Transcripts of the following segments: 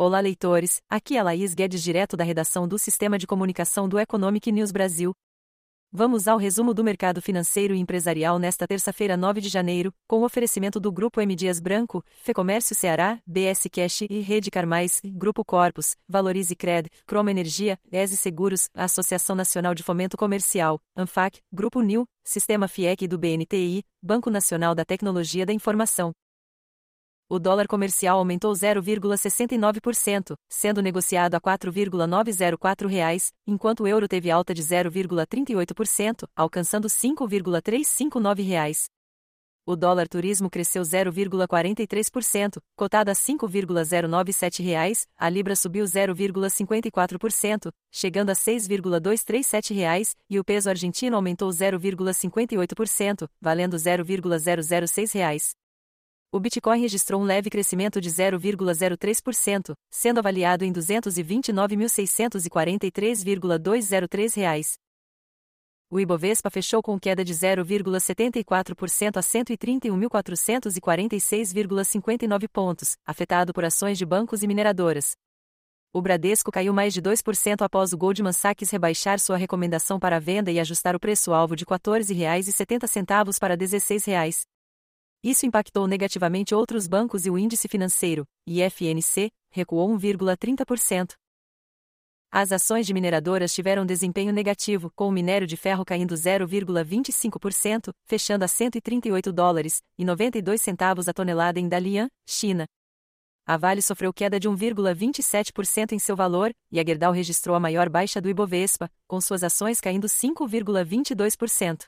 Olá, leitores. Aqui é Laís Guedes, direto da redação do Sistema de Comunicação do Economic News Brasil. Vamos ao resumo do mercado financeiro e empresarial nesta terça-feira, 9 de janeiro, com o oferecimento do Grupo M. Dias Branco, Fecomércio Ceará, BS Cash e Rede Carmais, Grupo Corpus, Valorize Cred, Croma Energia, ESE Seguros, Associação Nacional de Fomento Comercial, ANFAC, Grupo NIL, Sistema FIEC do BNTI, Banco Nacional da Tecnologia da Informação o dólar comercial aumentou 0,69%, sendo negociado a 4,904 reais, enquanto o euro teve alta de 0,38%, alcançando 5,359 reais. O dólar turismo cresceu 0,43%, cotado a 5,097 reais, a libra subiu 0,54%, chegando a 6,237 reais, e o peso argentino aumentou 0,58%, valendo 0,006 reais. O Bitcoin registrou um leve crescimento de 0,03%, sendo avaliado em 229.643,203 reais. O Ibovespa fechou com queda de 0,74% a 131.446,59 pontos, afetado por ações de bancos e mineradoras. O Bradesco caiu mais de 2% após o Goldman Sachs rebaixar sua recomendação para venda e ajustar o preço-alvo de R$ 14,70 para R$ 16. Isso impactou negativamente outros bancos e o índice financeiro, IFNC, recuou 1,30%. As ações de mineradoras tiveram desempenho negativo, com o minério de ferro caindo 0,25%, fechando a 138 dólares e 92 centavos a tonelada em Dalian, China. A Vale sofreu queda de 1,27% em seu valor, e a Gerdau registrou a maior baixa do Ibovespa, com suas ações caindo 5,22%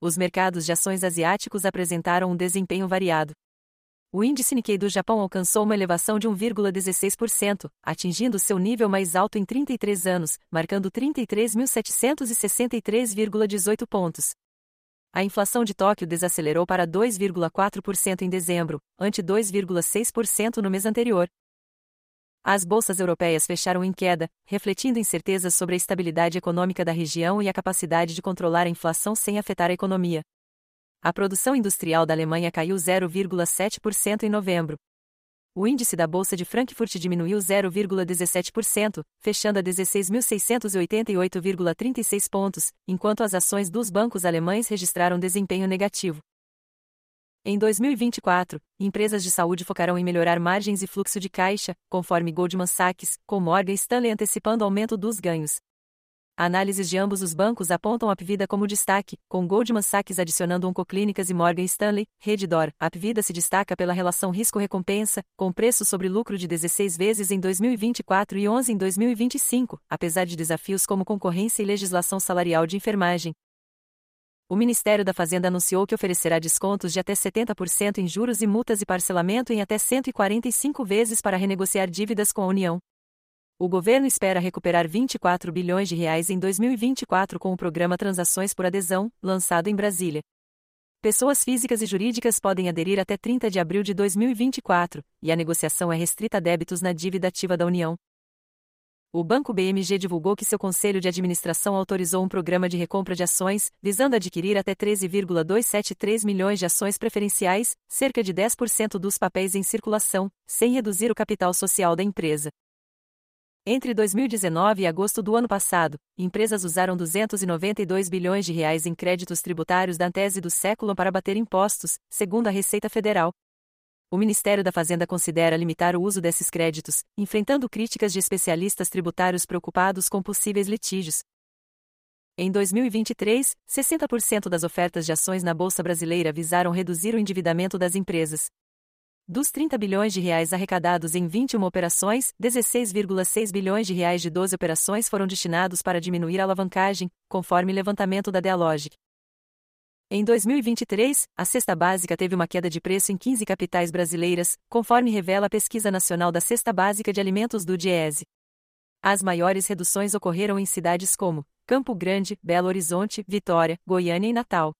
os mercados de ações asiáticos apresentaram um desempenho variado. O índice Nikkei do Japão alcançou uma elevação de 1,16%, atingindo seu nível mais alto em 33 anos, marcando 33.763,18 pontos. A inflação de Tóquio desacelerou para 2,4% em dezembro, ante 2,6% no mês anterior. As bolsas europeias fecharam em queda, refletindo incertezas sobre a estabilidade econômica da região e a capacidade de controlar a inflação sem afetar a economia. A produção industrial da Alemanha caiu 0,7% em novembro. O índice da Bolsa de Frankfurt diminuiu 0,17%, fechando a 16.688,36 pontos, enquanto as ações dos bancos alemães registraram desempenho negativo. Em 2024, empresas de saúde focarão em melhorar margens e fluxo de caixa, conforme Goldman Sachs, com Morgan Stanley antecipando aumento dos ganhos. Análises de ambos os bancos apontam a Apvida como destaque, com Goldman Sachs adicionando Oncoclínicas e Morgan Stanley, Reddor. A Apvida se destaca pela relação risco-recompensa, com preço sobre lucro de 16 vezes em 2024 e 11 em 2025, apesar de desafios como concorrência e legislação salarial de enfermagem, o Ministério da Fazenda anunciou que oferecerá descontos de até 70% em juros e multas e parcelamento em até 145 vezes para renegociar dívidas com a União. O governo espera recuperar 24 bilhões de reais em 2024 com o programa Transações por Adesão, lançado em Brasília. Pessoas físicas e jurídicas podem aderir até 30 de abril de 2024, e a negociação é restrita a débitos na dívida ativa da União o Banco BMG divulgou que seu conselho de administração autorizou um programa de recompra de ações, visando adquirir até 13,273 milhões de ações preferenciais, cerca de 10% dos papéis em circulação, sem reduzir o capital social da empresa. Entre 2019 e agosto do ano passado, empresas usaram 292 bilhões de reais em créditos tributários da tese do século para bater impostos, segundo a Receita Federal, o Ministério da Fazenda considera limitar o uso desses créditos, enfrentando críticas de especialistas tributários preocupados com possíveis litígios. Em 2023, 60% das ofertas de ações na Bolsa Brasileira visaram reduzir o endividamento das empresas. Dos 30 bilhões de reais arrecadados em 21 operações, 16,6 bilhões de reais de 12 operações foram destinados para diminuir a alavancagem, conforme levantamento da Dealogic. Em 2023, a cesta básica teve uma queda de preço em 15 capitais brasileiras, conforme revela a Pesquisa Nacional da Cesta Básica de Alimentos do Diese. As maiores reduções ocorreram em cidades como Campo Grande, Belo Horizonte, Vitória, Goiânia e Natal.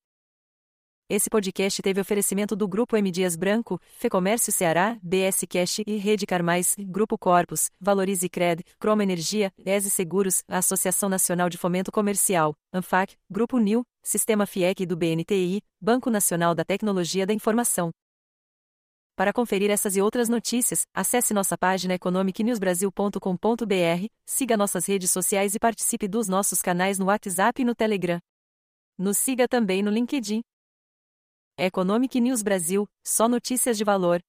Esse podcast teve oferecimento do Grupo M Dias Branco, Fecomércio Ceará, BS Cash e Rede Carmais, Grupo Corpus, Valorize Cred, Croma Energia, ESE Seguros, Associação Nacional de Fomento Comercial, ANFAC, Grupo NIL, Sistema FIEC do BNTI, Banco Nacional da Tecnologia da Informação. Para conferir essas e outras notícias, acesse nossa página economicnewsbrasil.com.br, siga nossas redes sociais e participe dos nossos canais no WhatsApp e no Telegram. Nos siga também no LinkedIn. Economic News Brasil, só notícias de valor.